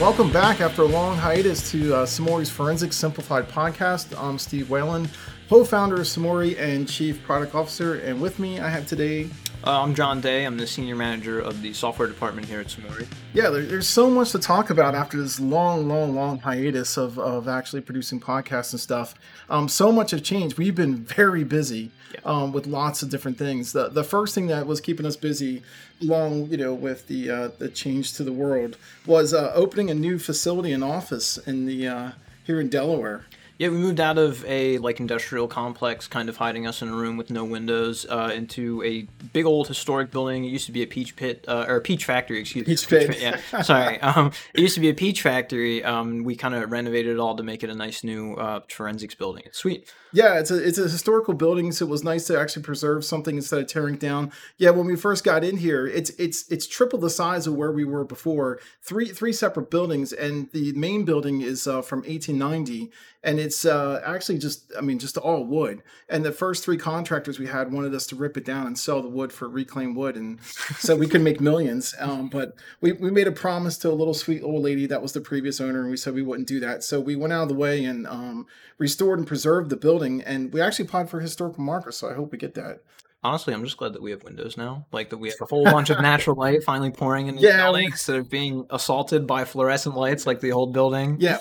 Welcome back after a long hiatus to uh, Sumuri's Forensic Simplified podcast. I'm Steve Whalen, co-founder of Sumuri and chief product officer, and with me I have today. Uh, I'm John Day. I'm the senior manager of the software department here at Sumuri. Yeah, there, there's so much to talk about after this long, long, long hiatus of, of actually producing podcasts and stuff. Um, so much has changed. We've been very busy Yeah. um, with lots of different things. The the first thing that was keeping us busy, long you know, with the uh, the change to the world, was uh, opening a new facility and office in the uh, here in Delaware. Yeah, we moved out of a like industrial complex, kind of hiding us in a room with no windows, uh, into a big old historic building. It used to be a peach pit uh, or a peach factory. Excuse Peach me. pit. Yeah, sorry. Um, it used to be a peach factory. Um, we kind of renovated it all to make it a nice new uh, forensics building. It's sweet. Yeah, it's a it's a historical building, so it was nice to actually preserve something instead of tearing down. Yeah, when we first got in here, it's it's it's triple the size of where we were before. Three three separate buildings, and the main building is uh, from 1890, and it's uh, actually just I mean just all wood. And the first three contractors we had wanted us to rip it down and sell the wood for reclaimed wood, and so we could make millions. Um, but we we made a promise to a little sweet old lady that was the previous owner, and we said we wouldn't do that. So we went out of the way and um, restored and preserved the building, and we actually applied for a historical marker. So I hope we get that. Honestly, I'm just glad that we have windows now. Like that we have a whole bunch of natural light finally pouring into Yeah, the building instead of being assaulted by fluorescent lights like the old building. Yeah,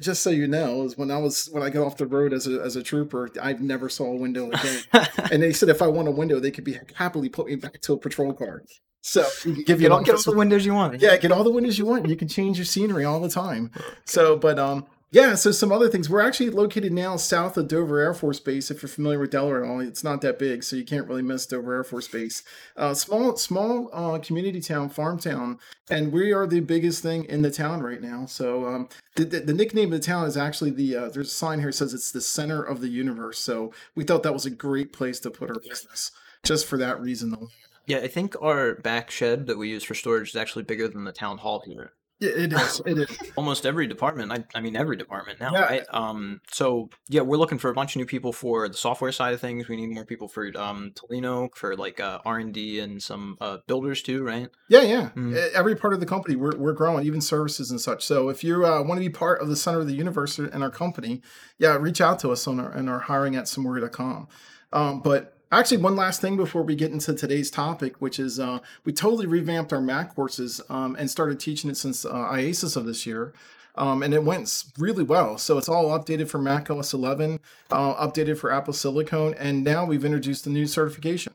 just so you know, is when I was when I got off the road as a as a trooper, I never saw a window again. and they said if I want a window, they could be happily put me back to a patrol car. So you can give you Get all, get all the windows you want. yeah, get all the windows you want. You can change your scenery all the time. So, but um, yeah. So some other things. We're actually located now south of Dover Air Force Base. If you're familiar with Delaware, at all, it's not that big, so you can't really miss Dover Air Force Base. Uh, small, small uh, community town, farm town, and we are the biggest thing in the town right now. So um, the, the, the nickname of the town is actually the. Uh, there's a sign here says it's the center of the universe. So we thought that was a great place to put our business, just for that reason alone. Yeah, I think our back shed that we use for storage is actually bigger than the town hall here. Yeah, it is. It is. Almost every department, I, I mean every department now, Yeah. right? Um, so yeah, we're looking for a bunch of new people for the software side of things. We need more people for um Talino for like uh, R and D and some uh, builders too, right? Yeah, yeah. Mm. E- Every part of the company, we're, we're growing, even services and such. So if you uh, want to be part of the center of the universe in our company, yeah, reach out to us on our, on our hiring at sumuri.com. Um, but actually, one last thing before we get into today's topic, which is uh, we totally revamped our Mac courses um, and started teaching it since uh, IACIS of this year. Um, and it went really well. So it's all updated for Mac OS 11, uh, updated for Apple Silicon, and now we've introduced a new certification.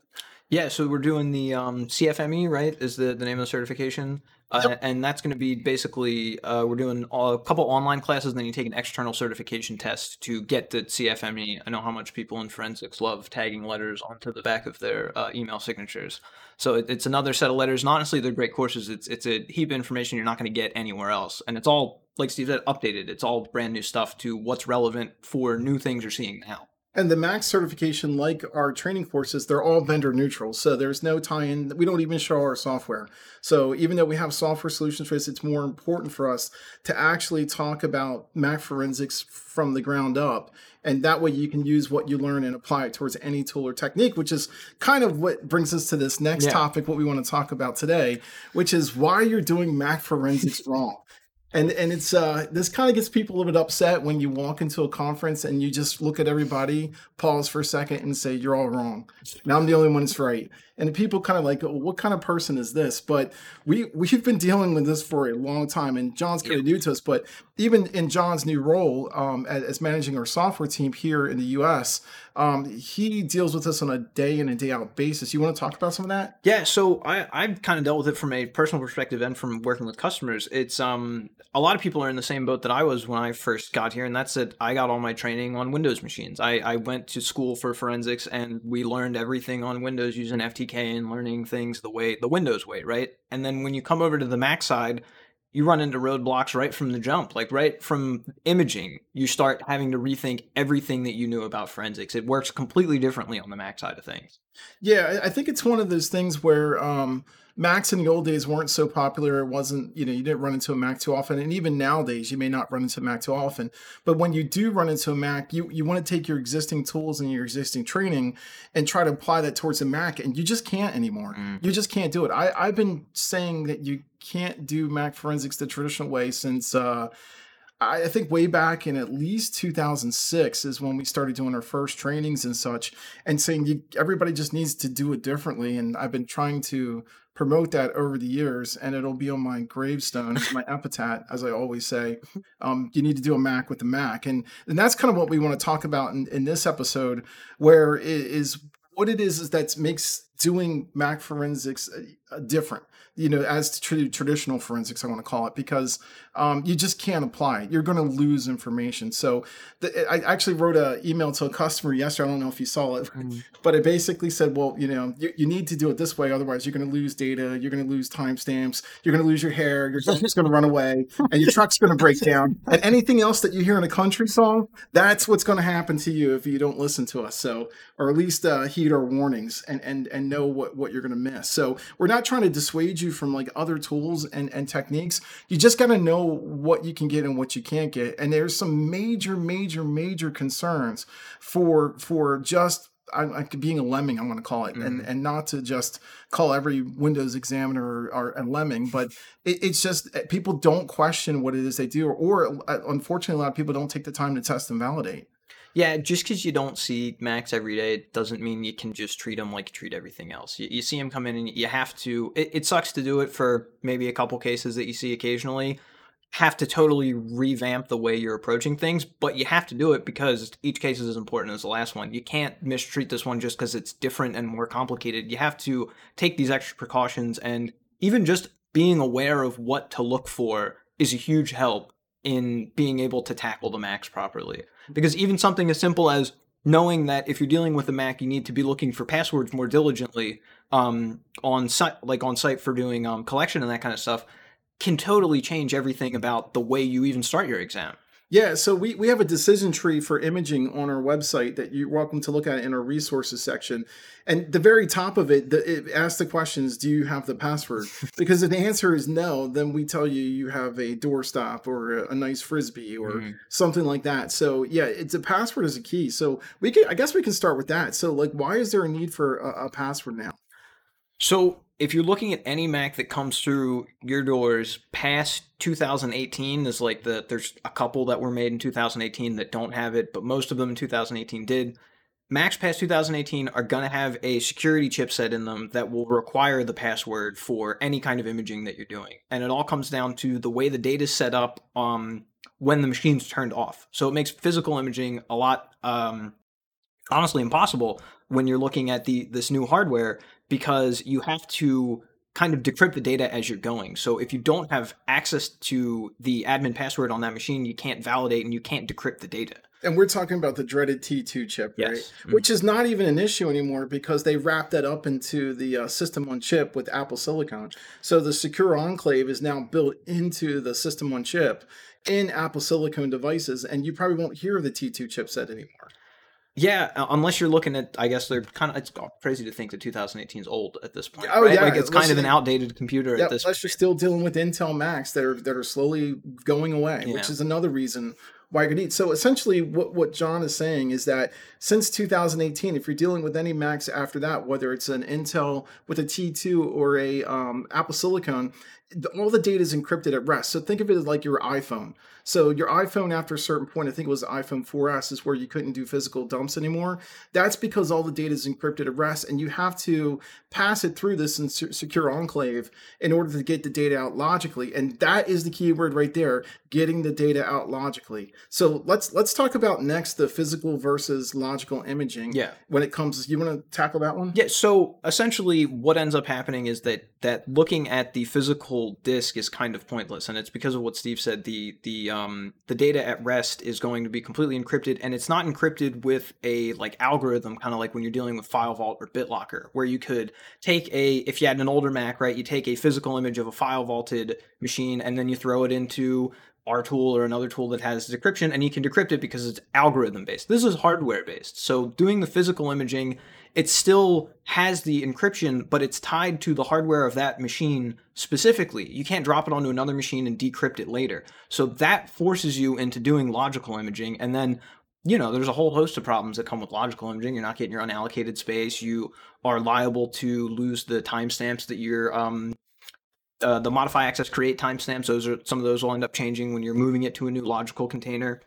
Yeah, so we're doing the um, CFME, right? Is the, the name of the certification, uh, and that's going to be basically uh, we're doing a couple online classes, and then you take an external certification test to get the CFME. I know how much people in forensics love tagging letters onto the back of their uh, email signatures. So it, it's another set of letters, and honestly, they're great courses. It's it's a heap of information you're not going to get anywhere else, and it's all like Steve said, updated. It's all brand new stuff to what's relevant for new things you're seeing now. And the Max certification, like our training courses, they're all vendor neutral. So there's no tie in. We don't even show our software. So even though we have software solutions for this, it's more important for us to actually talk about Mac forensics from the ground up. And that way you can use what you learn and apply it towards any tool or technique, which is kind of what brings us to this next Yeah. topic, what we want to talk about today, which is why you're doing Mac forensics wrong. And and it's uh this kind of gets people a little bit upset when you walk into a conference and you just look at everybody, pause for a second, and say you're all wrong. Now I'm the only one that's right. And people kind of like, well, what kind of person is this? But we we've been dealing with this for a long time, and John's kind of new to us. But even in John's new role um, as, as managing our software team here in the U.S., um, he deals with this on a day in and day out basis. You want to talk about some of that? Yeah, so I I've kind of dealt with it from a personal perspective and from working with customers. It's um a lot of people are in the same boat that I was when I first got here, and that's that I got all my training on Windows machines. I I went to school for forensics, and we learned everything on Windows using FTK and learning things the way the Windows way, right? And then when you come over to the Mac side. You run into roadblocks right from the jump, like right from imaging. You start having to rethink everything that you knew about forensics. It works completely differently on the Mac side of things. Yeah, I think it's one of those things where um, Macs in the old days weren't so popular. It wasn't, you know, you didn't run into a Mac too often. And even nowadays, you may not run into a Mac too often. But when you do run into a Mac, you, you want to take your existing tools and your existing training and try to apply that towards a Mac. And you just can't anymore. You just can't do it. I, I've been saying that you can't do Mac forensics the traditional way since uh, I think way back in at least 2006 is when we started doing our first trainings and such, and saying you, everybody just needs to do it differently. And I've been trying to promote that over the years, and it'll be on my gravestone, my epitaph, as I always say. Um, you need to do a Mac with the Mac, and and that's kind of what we want to talk about in, in this episode, where it is what it is is that makes doing Mac forensics uh, different you know, as to traditional forensics, I want to call it, because um, you just can't apply it. You're going to lose information. So the, I actually wrote an email to a customer yesterday. I don't know if you saw it, mm. but it basically said, well, you know, you, you, need to do it this way. Otherwise, you're going to lose data. You're going to lose timestamps. You're going to lose your hair. Your just going to run away and your truck's going to break down. And anything else that you hear in a country song, that's what's going to happen to you if you don't listen to us. So, or at least uh, heed our warnings and, and, and know what, what you're going to miss. So we're not trying to dissuade you from like other tools and, and techniques. You just got to know what you can get and what you can't get. And there's some major, major, major concerns for for just I, I, being a lemming, I'm going to call it, mm. and and not to just call every Windows examiner or, or a lemming, but it, it's just eh, people don't question what it is they do, or, or uh, unfortunately, a lot of people don't take the time to test and validate. Yeah, just because you don't see Macs every day doesn't mean you can just treat them like you treat everything else. You, you see them come in and you have to. It, it sucks to do it for maybe a couple cases that you see occasionally. Have to totally revamp the way you're approaching things, but you have to do it because each case is as important as the last one. You can't mistreat this one just because it's different and more complicated. You have to take these extra precautions, and even just being aware of what to look for is a huge help in being able to tackle the Macs properly. Because even something as simple as knowing that if you're dealing with a Mac, you need to be looking for passwords more diligently um, on site, like on site for doing um, collection and that kind of stuff, can totally change everything about the way you even start your exam. Yeah, so we, we have a decision tree for imaging on our website that you're welcome to look at in our resources section. And the very top of it, the, it asks the questions, do you have the password? because if the answer is no, then we tell you you have a doorstop or a, a nice frisbee or mm. something like that. So yeah, it's a password is a key. So we can, I guess we can start with that. So like, why is there a need for a, a password now? So if you're looking at any Mac that comes through your doors past 2018, there's like the there's a couple that were made in 2018 that don't have it, but most of them in 2018 did. Macs past 2018 are going to have a security chipset in them that will require the password for any kind of imaging that you're doing. And it all comes down to the way the data is set up um, when the machine's turned off. So it makes physical imaging a lot um, honestly impossible when you're looking at the this new hardware because you have to kind of decrypt the data as you're going. So if you don't have access to the admin password on that machine, you can't validate and you can't decrypt the data. And we're talking about the dreaded T2 chip, yes. right? Mm-hmm. Which is not even an issue anymore because they wrapped that up into the uh, system on chip with Apple Silicon. So the secure enclave is now built into the system on chip in Apple Silicon devices, and you probably won't hear the T2 chipset anymore. Yeah, uh, unless you're looking at, I guess they're kind of. It's crazy to think that 2018 is old at this point. Oh right? yeah, like it's kind of an outdated computer yeah, at this. Unless you're still dealing with Intel Macs that are that are slowly going away, yeah. which is another reason why you could eat. So essentially, what what John is saying is that since 2018, if you're dealing with any Macs after that, whether it's an Intel with a T2 or a um, Apple Silicon, all the data is encrypted at rest. So think of it as like your iPhone. So your iPhone, after a certain point, I think it was iPhone 4S, is where you couldn't do physical dumps anymore. That's because all the data is encrypted at rest, and you have to pass it through this secure enclave in order to get the data out logically. And that is the key word right there: getting the data out logically. So let's let's talk about next the physical versus logical imaging. Yeah. When it comes, you want to tackle that one? Yeah. So essentially, what ends up happening is that that looking at the physical disk is kind of pointless, and it's because of what Steve said. The the um, the data at rest is going to be completely encrypted, and it's not encrypted with a like algorithm, kind of like when you're dealing with FileVault or BitLocker, where you could take a if you had an older Mac, right, you take a physical image of a file vaulted machine, and then you throw it into our tool or another tool that has decryption, and you can decrypt it because it's algorithm based. This is hardware based. So doing the physical imaging it still has the encryption, but it's tied to the hardware of that machine specifically. You can't drop it onto another machine and decrypt it later. So that forces you into doing logical imaging. And then, you know, there's a whole host of problems that come with logical imaging. You're not getting your unallocated space. You are liable to lose the timestamps that you're um, uh, the modify access create timestamps. Those are some of those will end up changing when you're moving it to a new logical container.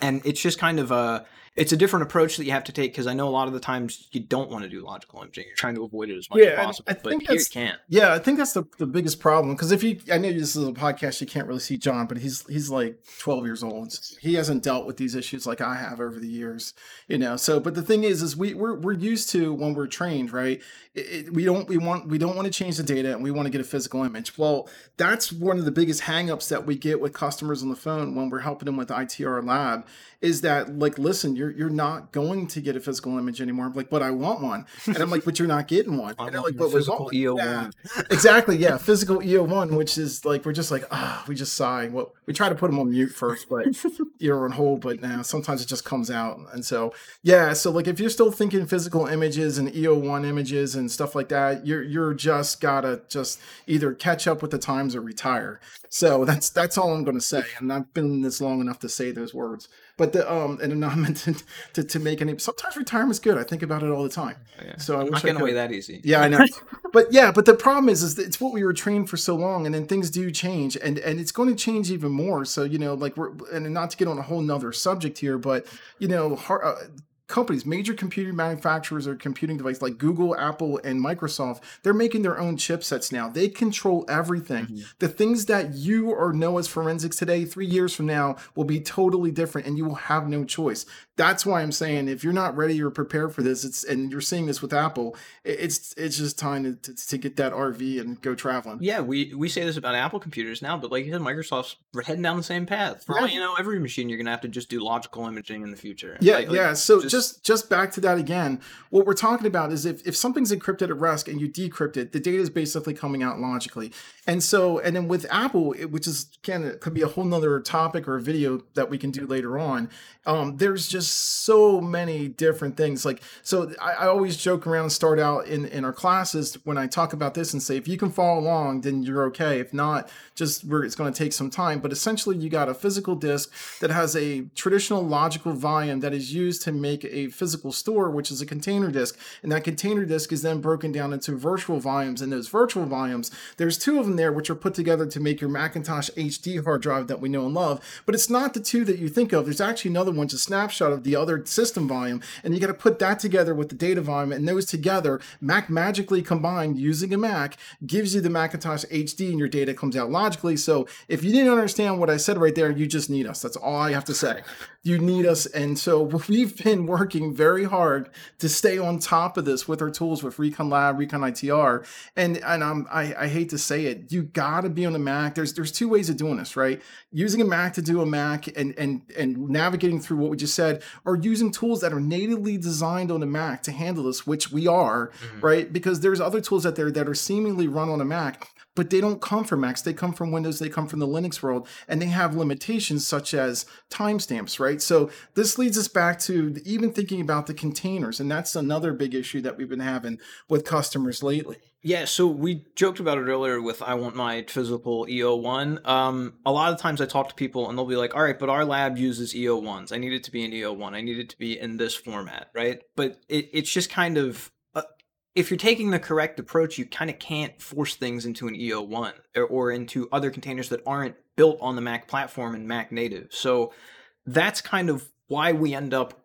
And it's just kind of a it's a different approach that you have to take because I know a lot of the times you don't want to do logical imaging. You're trying to avoid it as much Yeah, as possible. I but think here you that's- can't. Yeah, I think that's the, the biggest problem because if you, I know this is a podcast, you can't really see John, but he's he's like twelve years old. He hasn't dealt with these issues like I have over the years, you know. So, but the thing is, is we we're, we're used to when we're trained, right? It, it- we don't we want we don't want to change the data and we want to get a physical image. Well, that's one of the biggest hangups that we get with customers on the phone when we're helping them with ITR Lab is that like, listen, you're you're not going to get a physical image anymore. I'm like, but I want one, and I'm like, but you're not getting one. And want like, but physical want one." E01. Yeah exactly yeah physical e01 which is like we're just like ah we just sigh what we try to put them on mute first but you're on hold but now sometimes it just comes out and so yeah so like if you're still thinking physical images and e01 images and stuff like that you're you're just gotta just either catch up with the times or retire so that's that's all i'm gonna say and i've been in this long enough to say those words but the um and I'm not meant to, to, to make any sometimes retirement's good i think about it all the time Yeah. so i I'm wish not I getting could. away that easy. Yeah, I know. but yeah, but the problem is, is that it's what we were trained for so long, and then things do change, and and it's going to change even more. So you know, like we're and not to get on a whole nother subject here, but you know, uh, companies, major computer manufacturers or computing devices like Google, Apple, and Microsoft, they're making their own chipsets now. They control everything. Mm-hmm. The things that you or know as forensics today, three years from now, will be totally different, and you will have no choice. That's why I'm saying if you're not ready or prepared for this, it's and you're seeing this with Apple, it's it's just time to, to, to get that RV and go traveling. Yeah, we, we say this about Apple computers now, but like you said, Microsoft's we're heading down the same path. For all you know, every machine you're gonna have to just do logical imaging in the future. Yeah, like, yeah. So just- just, just back to that again. What we're talking about is if, if something's encrypted at rest and you decrypt it, the data is basically coming out logically. And so, and then with Apple, it- which is again it could be a whole nother topic or a video that we can do later on. Um, there's just so many different things. Like so, I, I always joke around and start out in in our classes when I talk about this and say if you can follow along, then you're okay. If not, just it's going to take some time. But essentially, you got a physical disk that has a traditional logical volume that is used to make a physical store, which is a container disk. And that container disk is then broken down into virtual volumes. And those virtual volumes, there's two of them there, which are put together to make your Macintosh HD hard drive that we know and love. But it's not the two that you think of. There's actually another one, just a snapshot of the other system volume. And you got to put that together with the data volume. And those together, Mac magically combined using a Mac, gives you the Macintosh HD and your data comes out logically. So if you didn't understand what I said right there, you just need us. That's all I have to say. You need us. And so we've been working very hard to stay on top of this with our tools with Recon Lab, Recon ITR. And and I'm, I, I hate to say it, you gotta be on the Mac. There's there's two ways of doing this, right? Using a Mac to do a Mac and and and navigating through what we just said, or using tools that are natively designed on a Mac to handle this, which we are, mm-hmm. right? Because there's other tools out there that are seemingly run on a Mac but they don't come from Macs. They come from Windows. They come from the Linux world, and they have limitations such as timestamps, right? So this leads us back to even thinking about the containers, and that's another big issue that we've been having with customers lately. Yeah, so we joked about it earlier with I want my physical E01. Um, a lot of times I talk to people and they'll be like, all right, but our lab uses E01s. I need it to be an E01. I need it to be in this format, right? But it, it's just kind of, if you're taking the correct approach, you kind of can't force things into an E01 or, or into other containers that aren't built on the Mac platform and Mac native. So that's kind of why we end up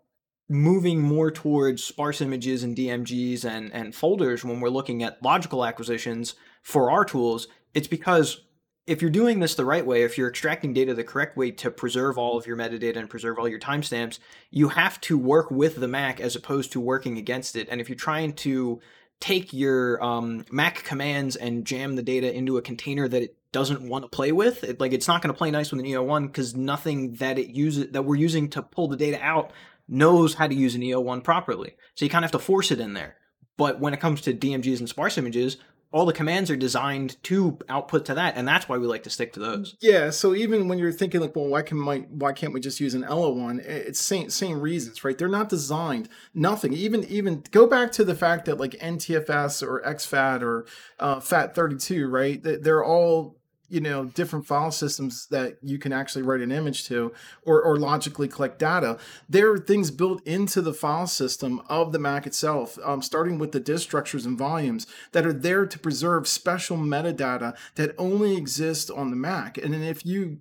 moving more towards sparse images and DMGs and, and folders when we're looking at logical acquisitions for our tools, it's because if you're doing this the right way, if you're extracting data the correct way to preserve all of your metadata and preserve all your timestamps, you have to work with the Mac as opposed to working against it. And if you're trying to take your um, Mac commands and jam the data into a container that it doesn't want to play with, it, like it's not going to play nice with an E01 because nothing that it uses that we're using to pull the data out knows how to use an E01 properly. So you kind of have to force it in there. But when it comes to DMGs and sparse images, all the commands are designed to output to that, and that's why we like to stick to those. Yeah, so even when you're thinking like, well, why can my why can't we just use an E01? It's same same reasons, right? They're not designed. Nothing. Even even go back to the fact that like NTFS or exFAT or uh, FAT32, right? They- They're all you know different file systems that you can actually write an image to or, or logically collect data there are things built into the file system of the mac itself um, starting with the disk structures and volumes that are there to preserve special metadata that only exist on the mac. And then if you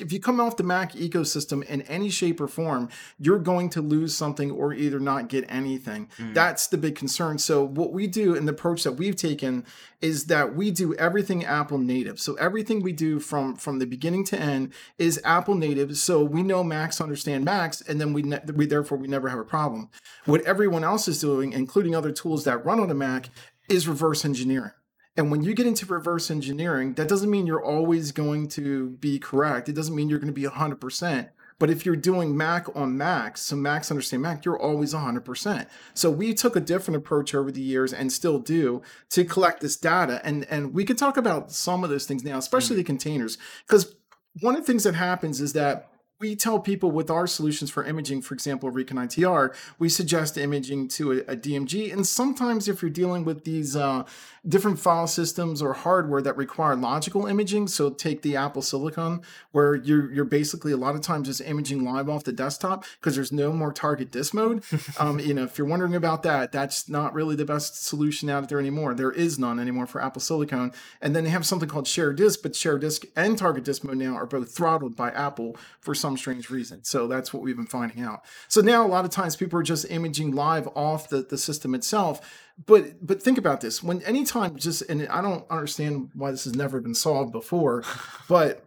if you come off the Mac ecosystem in any shape or form, you're going to lose something or either not get anything. Mm. That's the big concern. So, what we do and the approach that we've taken is that we do everything Apple native. So, everything we do from from the beginning to end is Apple native. So, we know Macs understand Macs, and then we, ne- we therefore we never have a problem. What everyone else is doing, including other tools that run on a Mac, is reverse engineering. And when you get into reverse engineering, that doesn't mean you're always going to be correct. It doesn't mean you're going to be 100%. But if you're doing Mac on Mac, so Macs understand Mac, you're always 100%. So we took a different approach over the years and still do to collect this data. And, and we can talk about some of those things now, especially mm-hmm. the containers. Because one of the things that happens is that we tell people with our solutions for imaging, for example, Recon ITR, we suggest imaging to a, a DMG. And sometimes if you're dealing with these uh, different file systems or hardware that require logical imaging, so take the Apple Silicon, where you're, you're basically a lot of times just imaging live off the desktop because there's no more target disk mode. um, you know, if you're wondering about that, that's not really the best solution out there anymore. There is none anymore for Apple Silicon. And then they have something called share disk, but share disk and target disk mode now are both throttled by Apple for some some strange reason. So that's what we've been finding out. So now a lot of times people are just imaging live off the, the system itself. But but think about this. When anytime just and I don't understand why this has never been solved before, but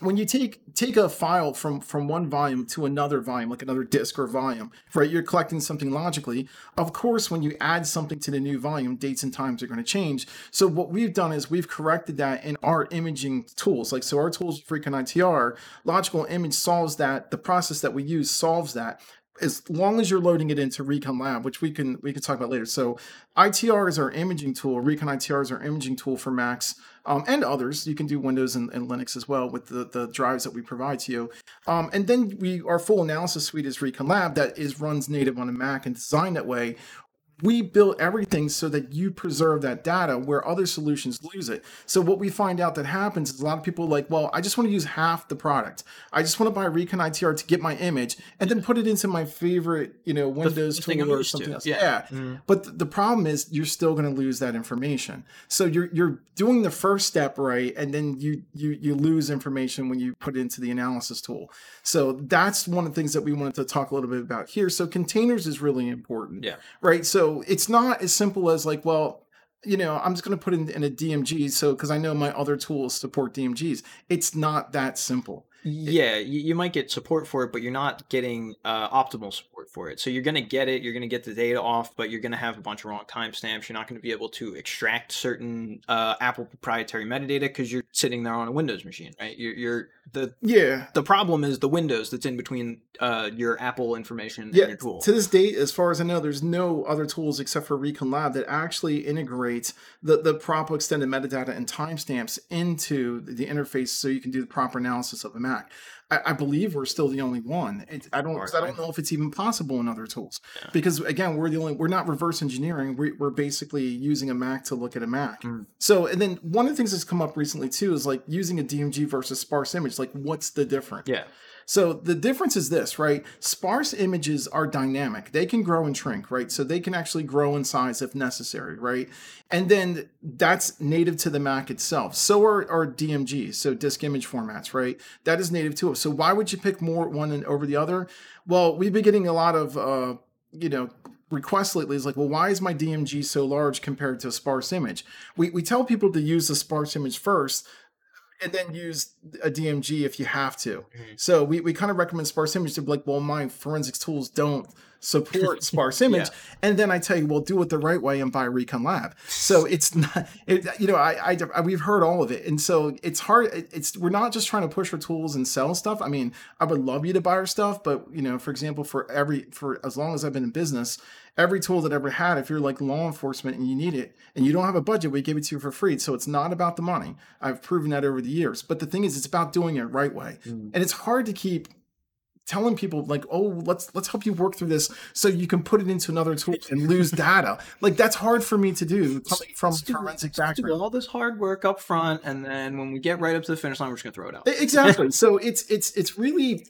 when you take take a file from from one volume to another volume like another disk or volume right you're collecting something logically of course when you add something to the new volume dates and times are going to change so what we've done is we've corrected that in our imaging tools like so our tools Recon ITR logical image solves that the process that we use solves that as long as you're loading it into Recon Lab, which we can we can talk about later. So ITR is our imaging tool. Recon ITR is our imaging tool for Macs um, and others. You can do Windows and, and, Linux as well with the, the drives that we provide to you. Um, and then we our full analysis suite is Recon Lab that is runs native on a Mac and designed that way we build everything so that you preserve that data where other solutions lose it. So what we find out that happens is a lot of people like, well, I just want to use half the product. I just want to buy Recon ITR to get my image and then put it into my favorite, you know, Windows the, the tool or something to. else. Yeah. yeah. Mm-hmm. But th- the problem is you're still going to lose that information. So you're you're doing the first step right, and then you you you lose information when you put it into the analysis tool. So that's one of the things that we wanted to talk a little bit about here. So containers is really important. Yeah. Right. So it's not as simple as like, well, you know, I'm just going to put in, in a DMG. So, because I know my other tools support DMGs, it's not that simple. Yeah, you, you might get support for it, but you're not getting uh, optimal support for it. So you're going to get it, you're going to get the data off, but you're going to have a bunch of wrong timestamps. You're not going to be able to extract certain uh, Apple proprietary metadata because you're sitting there on a Windows machine, right? You're, you're the yeah. The problem is the Windows that's in between uh, your Apple information yeah, and your tool. To this date, as far as I know, there's no other tools except for Recon Lab that actually integrate the the proper extended metadata and timestamps into the interface so you can do the proper analysis of a Mac. I, I believe we're still the only one. It, I don't. I don't know if it's even possible in other tools yeah. because again, we're the only. We're not reverse engineering. We're, we're basically using a Mac to look at a Mac. Mm. So, and then one of the things that's come up recently too is like using a DMG versus sparse image. Like, what's the difference? Yeah. So the difference is this, right? Sparse images are dynamic. They can grow and shrink, right? So they can actually grow in size if necessary, right? And then that's native to the Mac itself. So are, are DMGs, so disk image formats, right? That is native to it. So why would you pick more one over the other? Well, we've been getting a lot of, uh, you know, requests lately is like, well, why is my DMG so large compared to a sparse image? We, we tell people to use the sparse image first and then use a DMG if you have to. Mm-hmm. So we, we kind of recommend sparse image to be like, well, my forensics tools don't support sparse image. yeah. And then I tell you, well, do it the right way and buy Recon Lab. So it's not, it, you know, I, I, we've heard all of it. And so it's hard. It's, we're not just trying to push our tools and sell stuff. I mean, I would love you to buy our stuff, but you know, for example, for every, for as long as I've been in business, every tool that I ever had, if you're like law enforcement and you need it and you don't have a budget, we give it to you for free. So it's not about the money. I've proven that over the years. But the thing is, it's about doing it right way. Mm. And it's hard to keep telling people like oh let's let's help you work through this so you can put it into another tool and lose data. Like that's hard for me to do coming from Let's forensic let's do background. All this hard work up front, and then when we get right up to the finish line, we're just gonna throw it out. Exactly. So it's it's it's really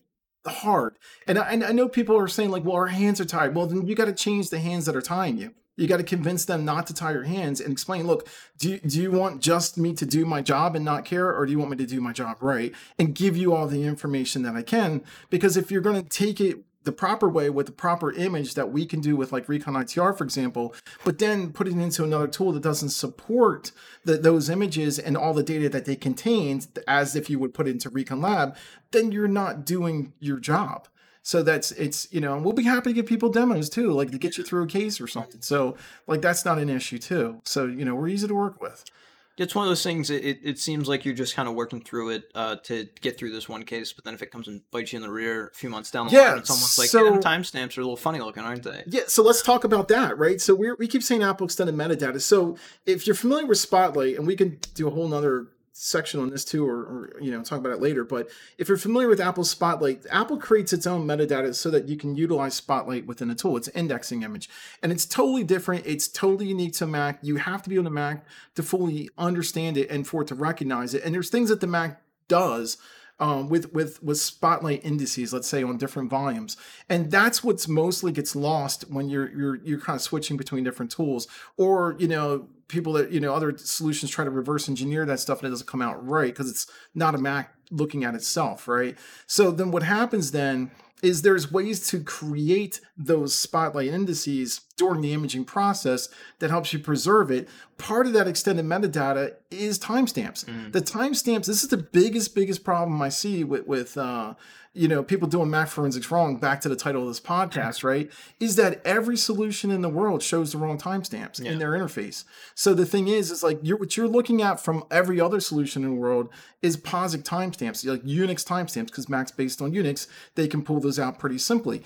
hard. And I, and I know people are saying like well our hands are tied. Well then you got to change the hands that are tying you you got to convince them not to tie your hands and explain look do you, do you want just me to do my job and not care or do you want me to do my job right? and give you all the information that i can because if you're going to take it the proper way with the proper image that we can do with like recon itr for example but then put it into another tool that doesn't support the, those images and all the data that they contain as if you would put it into recon lab then you're not doing your job so that's it's you know we'll be happy to give people demos too like to get you through a case or something so like that's not an issue too so you know we're easy to work with It's one of those things. It, it, seems like you're just kind of working through it uh, to get through this one case, but then if it comes and bites you in the rear a few months down the Yeah, line, it's almost like so- timestamps are a little funny looking, aren't they? Yeah, so let's talk about that, right? So we we keep saying Apple extended metadata. So if you're familiar with Spotlight, and we can do a whole nother section on this too, or, or you know talk about it later. But if you're familiar with Apple Spotlight, Apple creates its own metadata so that you can utilize Spotlight within a tool. It's indexing image, and it's totally different. It's totally unique to Mac. You have to be on the Mac to fully understand it and for it to recognize it. And there's things that the Mac does um, with with with spotlight indices, let's say on different volumes, and that's what's mostly gets lost when you're you're you're kind of switching between different tools, or you know people that you know other solutions try to reverse engineer that stuff and it doesn't come out right because it's not a Mac looking at itself, right? So then what happens then is there's ways to create those spotlight indices during the imaging process that helps you preserve it. Part of that extended metadata is timestamps. The timestamps, this is the biggest, biggest problem I see with, with uh, you know, people doing Mac forensics wrong, back to the title of this podcast, right? Is that every solution in the world shows the wrong timestamps in their interface. So the thing is, is like you're what you're looking at from every other solution in the world is POSIX timestamps, like Unix timestamps, because Mac's based on Unix, they can pull those out pretty simply.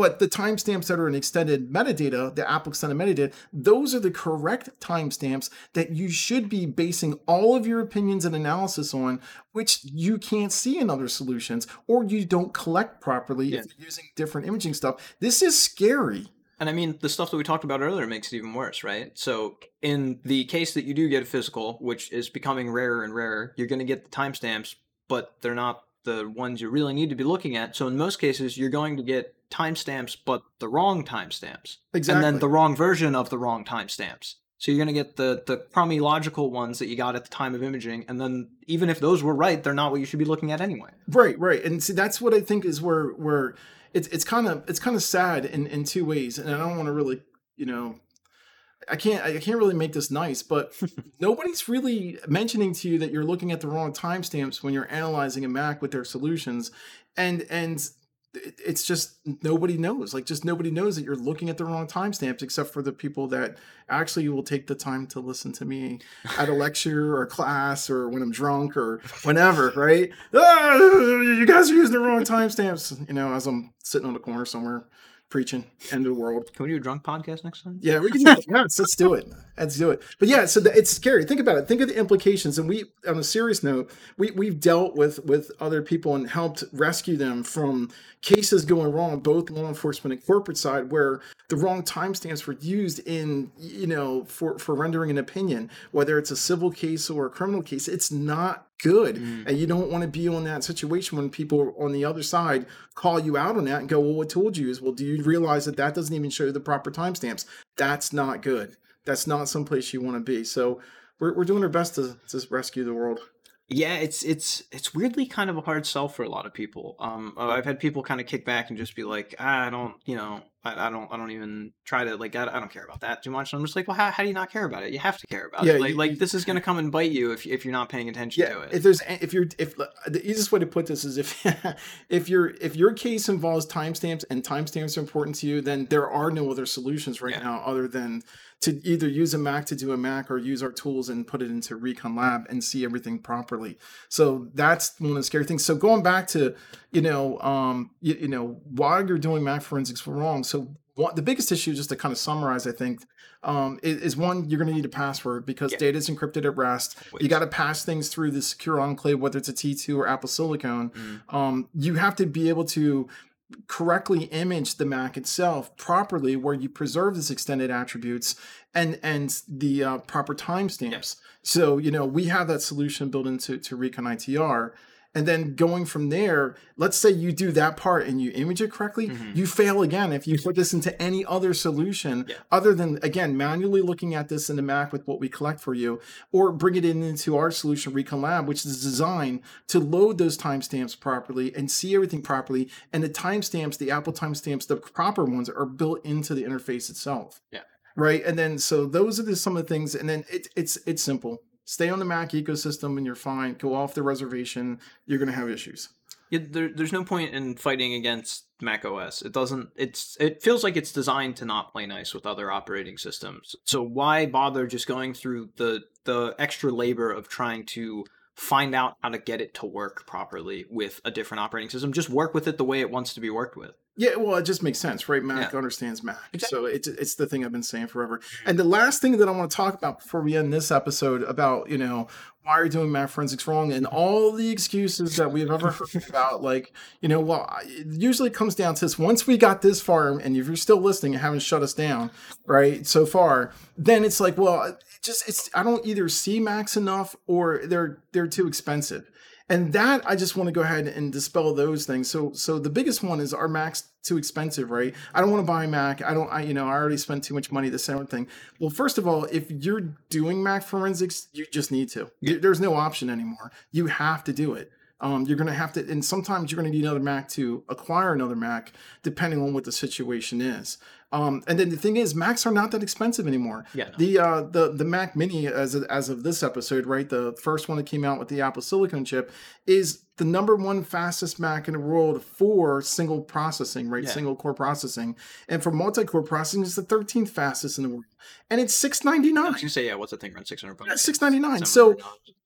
But the timestamps that are in extended metadata, the Apple extended metadata, those are the correct timestamps that you should be basing all of your opinions and analysis on, which you can't see in other solutions, or you don't collect properly Yeah. if you're using different imaging stuff. This is scary. And I mean, the stuff that we talked about earlier makes it even worse, right? So, in the case that you do get a physical, which is becoming rarer and rarer, you're going to get the timestamps, but they're not the ones you really need to be looking at. So, in most cases, you're going to get timestamps, but the wrong timestamps. Exactly. And then the wrong version of the wrong timestamps. So, you're going to get the, the crummy logical ones that you got at the time of imaging. And then, even if those were right, they're not what you should be looking at anyway. Right, right, and see that's what I think is where where it's it's kind of it's kind of sad in in two ways, and I don't want to really you know. I can't I can't really make this nice, but nobody's really mentioning to you that you're looking at the wrong timestamps when you're analyzing a Mac with their solutions, and and it's just nobody knows. Like just nobody knows that you're looking at the wrong timestamps, except for the people that actually will take the time to listen to me at a lecture or class or when I'm drunk or whenever, right? Ah, you guys are using the wrong timestamps, you know, as I'm sitting on the corner somewhere preaching end of the world. Can we do a drunk podcast next time? Yeah, we can do. Yes, let's do it. Let's do it. But yeah, so the, it's scary. Think about it. Think of the implications. And we, on a serious note, we we've dealt with with other people and helped rescue them from cases going wrong, both law enforcement and corporate side, where the wrong timestamps were used in you know for for rendering an opinion, whether it's a civil case or a criminal case. It's not good, and you don't want to be on that situation when people on the other side call you out on that and go, "Well, what told you is well, do you realize that that doesn't even show you the proper timestamps? That's not good." that's not someplace you want to be. So we're, we're doing our best to, to rescue the world. Yeah, it's it's it's weirdly kind of a hard sell for a lot of people. Um, uh, I've had people kind of kick back and just be like, ah, I don't, you know, I, I don't, I don't even try to like, I, I don't care about that too much. And I'm just like, well, how, how do you not care about it? You have to care about Yeah, it. Like, you- like this is gonna come and bite you if if you're not paying attention Yeah, to it. if there's if you're if uh, the easiest way to put this is if if your if your case involves timestamps and timestamps are important to you, then there are no other solutions right Yeah. now other than to either use a Mac to do a Mac or use our tools and put it into Recon Lab and see everything properly. So that's one of the scary things. So going back to you know um you, you know why you're doing Mac forensics wrong, so one, the biggest issue, just to kind of summarize, I think, um, is, is one you're going to need a password because Yeah. data is encrypted at rest. You got to pass things through the secure enclave, whether it's a T2 or Apple Silicon. Mm. Um, you have to be able to correctly image the Mac itself properly, where you preserve its extended attributes and and the uh, proper timestamps. So you know we have that solution built into to Recon ITR. And then going from there, let's say you do that part and you image it correctly, Mhm. you fail again if you put this into any other solution Yeah. other than again manually looking at this in the Mac with what we collect for you, or bring it in into our solution Recon Lab, which is designed to load those timestamps properly and see everything properly. And the timestamps, the Apple timestamps, the proper ones are built into the interface itself. Yeah. Right. And then so those are the, some of the things. And then it, it's it's simple. Stay on the Mac ecosystem and you're fine. Go off the reservation. You're gonna have issues. Yeah, there, there's no point in fighting against Mac OS. It doesn't. It's. It feels like it's designed to not play nice with other operating systems. So why bother just going through the the extra labor of trying to find out how to get it to work properly with a different operating system? Just work with it the way it wants to be worked with. Yeah, well, it just makes sense, right? Mac Yeah. understands Mac, Exactly. so it's it's the thing I've been saying forever. Mm-hmm. And the last thing that I want to talk about before we end this episode about you know why are you doing Mac forensics wrong and all the excuses that we've ever heard about, like you know, well, it usually comes down to this. Once we got this far, and if you're still listening and haven't shut us down, right, so far, then it's like, well, it just it's I don't either see Macs enough or they're they're too expensive and that I just want to go ahead and dispel those things. So so the biggest one is our Mac's too expensive, right? I don't want to buy a Mac. I don't I you know, I already spent too much money this same thing. Well, first of all, if you're doing Mac forensics, you just need to. There- There's no option anymore. You have to do it. Um, you're gonna have to, and sometimes you're gonna need another Mac to acquire another Mac, depending on what the situation is. Um, and then the thing is, Macs are not that expensive anymore. Yeah. no. The uh the the Mac Mini as of, as of this episode, right? The first one that came out with the Apple Silicon chip is the number one fastest Mac in the world for single processing, right? Yeah. Single core processing, and for multi-core processing, it's the 13th fastest in the world, and it's 699. I was gonna say yeah. What's the thing around six hundred bucks? Yeah, 699. So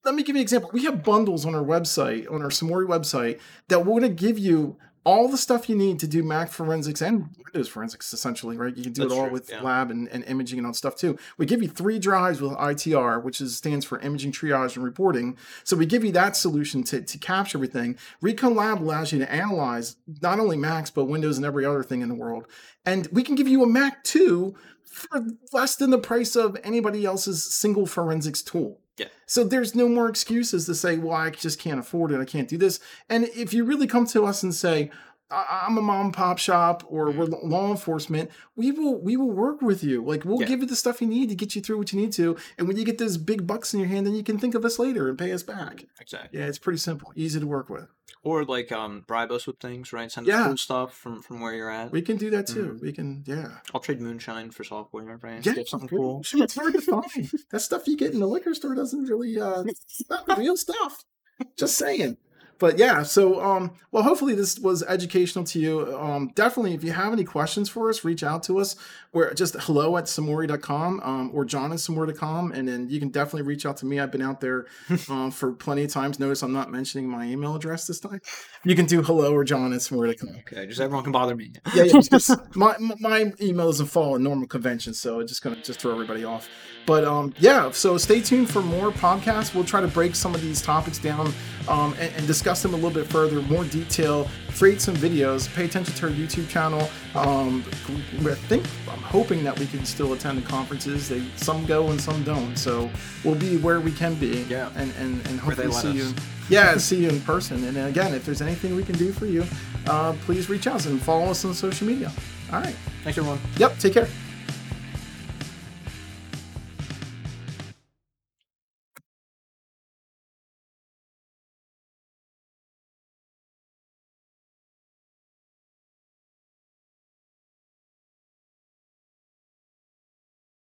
let me give you an example. We have bundles on our website, on our Sumuri website, that we're going to give you all the stuff you need to do Mac forensics and Windows forensics, essentially, right? You can do That's it all true, with yeah. lab and, and imaging and all stuff too. We give you three drives with ITR, which is stands for imaging, triage, and reporting. So we give you that solution to, to capture everything. Recon Lab allows you to analyze not only Macs, but Windows and every other thing in the world. And we can give you a Mac too for less than the price of anybody else's single forensics tool. Yeah. So there's no more excuses to say, well, I just can't afford it. I can't do this. And if you really come to us and say, I'm a mom and pop shop or we're law enforcement, we will we will work with you. Like we'll Yeah. give you the stuff you need to get you through what you need to. And when you get those big bucks in your hand, then you can think of us later and pay us back. exactly. Yeah, it's pretty simple, easy to work with. Or like um bribe us with things, right? Send Yeah. us cool stuff from from where you're at. We can do that too. We can, yeah. I'll trade moonshine for software, right? Yeah, something cool. cool. Sure, it's hard to find. that stuff you get in the liquor store doesn't really uh it's not real stuff. Just saying. But yeah, so um well hopefully this was educational to you. Um definitely if you have any questions for us, reach out to us. We're just hello at sumuri.com um or john at sumuri.com and then you can definitely reach out to me. I've been out there um for plenty of times. Notice I'm not mentioning my email address this time. You can do hello or john at sumuri.com. Okay, just everyone can bother me. Yeah, yeah. Because my my email doesn't follow normal convention, so it's just gonna just throw everybody off. But um, yeah. So stay tuned for more podcasts. We'll try to break some of these topics down um, and, and discuss them a little bit further, more detail. Create some videos. Pay attention to our YouTube channel. Um, I think I'm hoping that we can still attend the conferences. They some go and some don't. So we'll be where we can be. Yeah. And and and hopefully see us. you. Yeah, see you in person. And again, if there's anything we can do for you, uh, please reach out and follow us on social media. All right. Thanks everyone. Yep. Take care.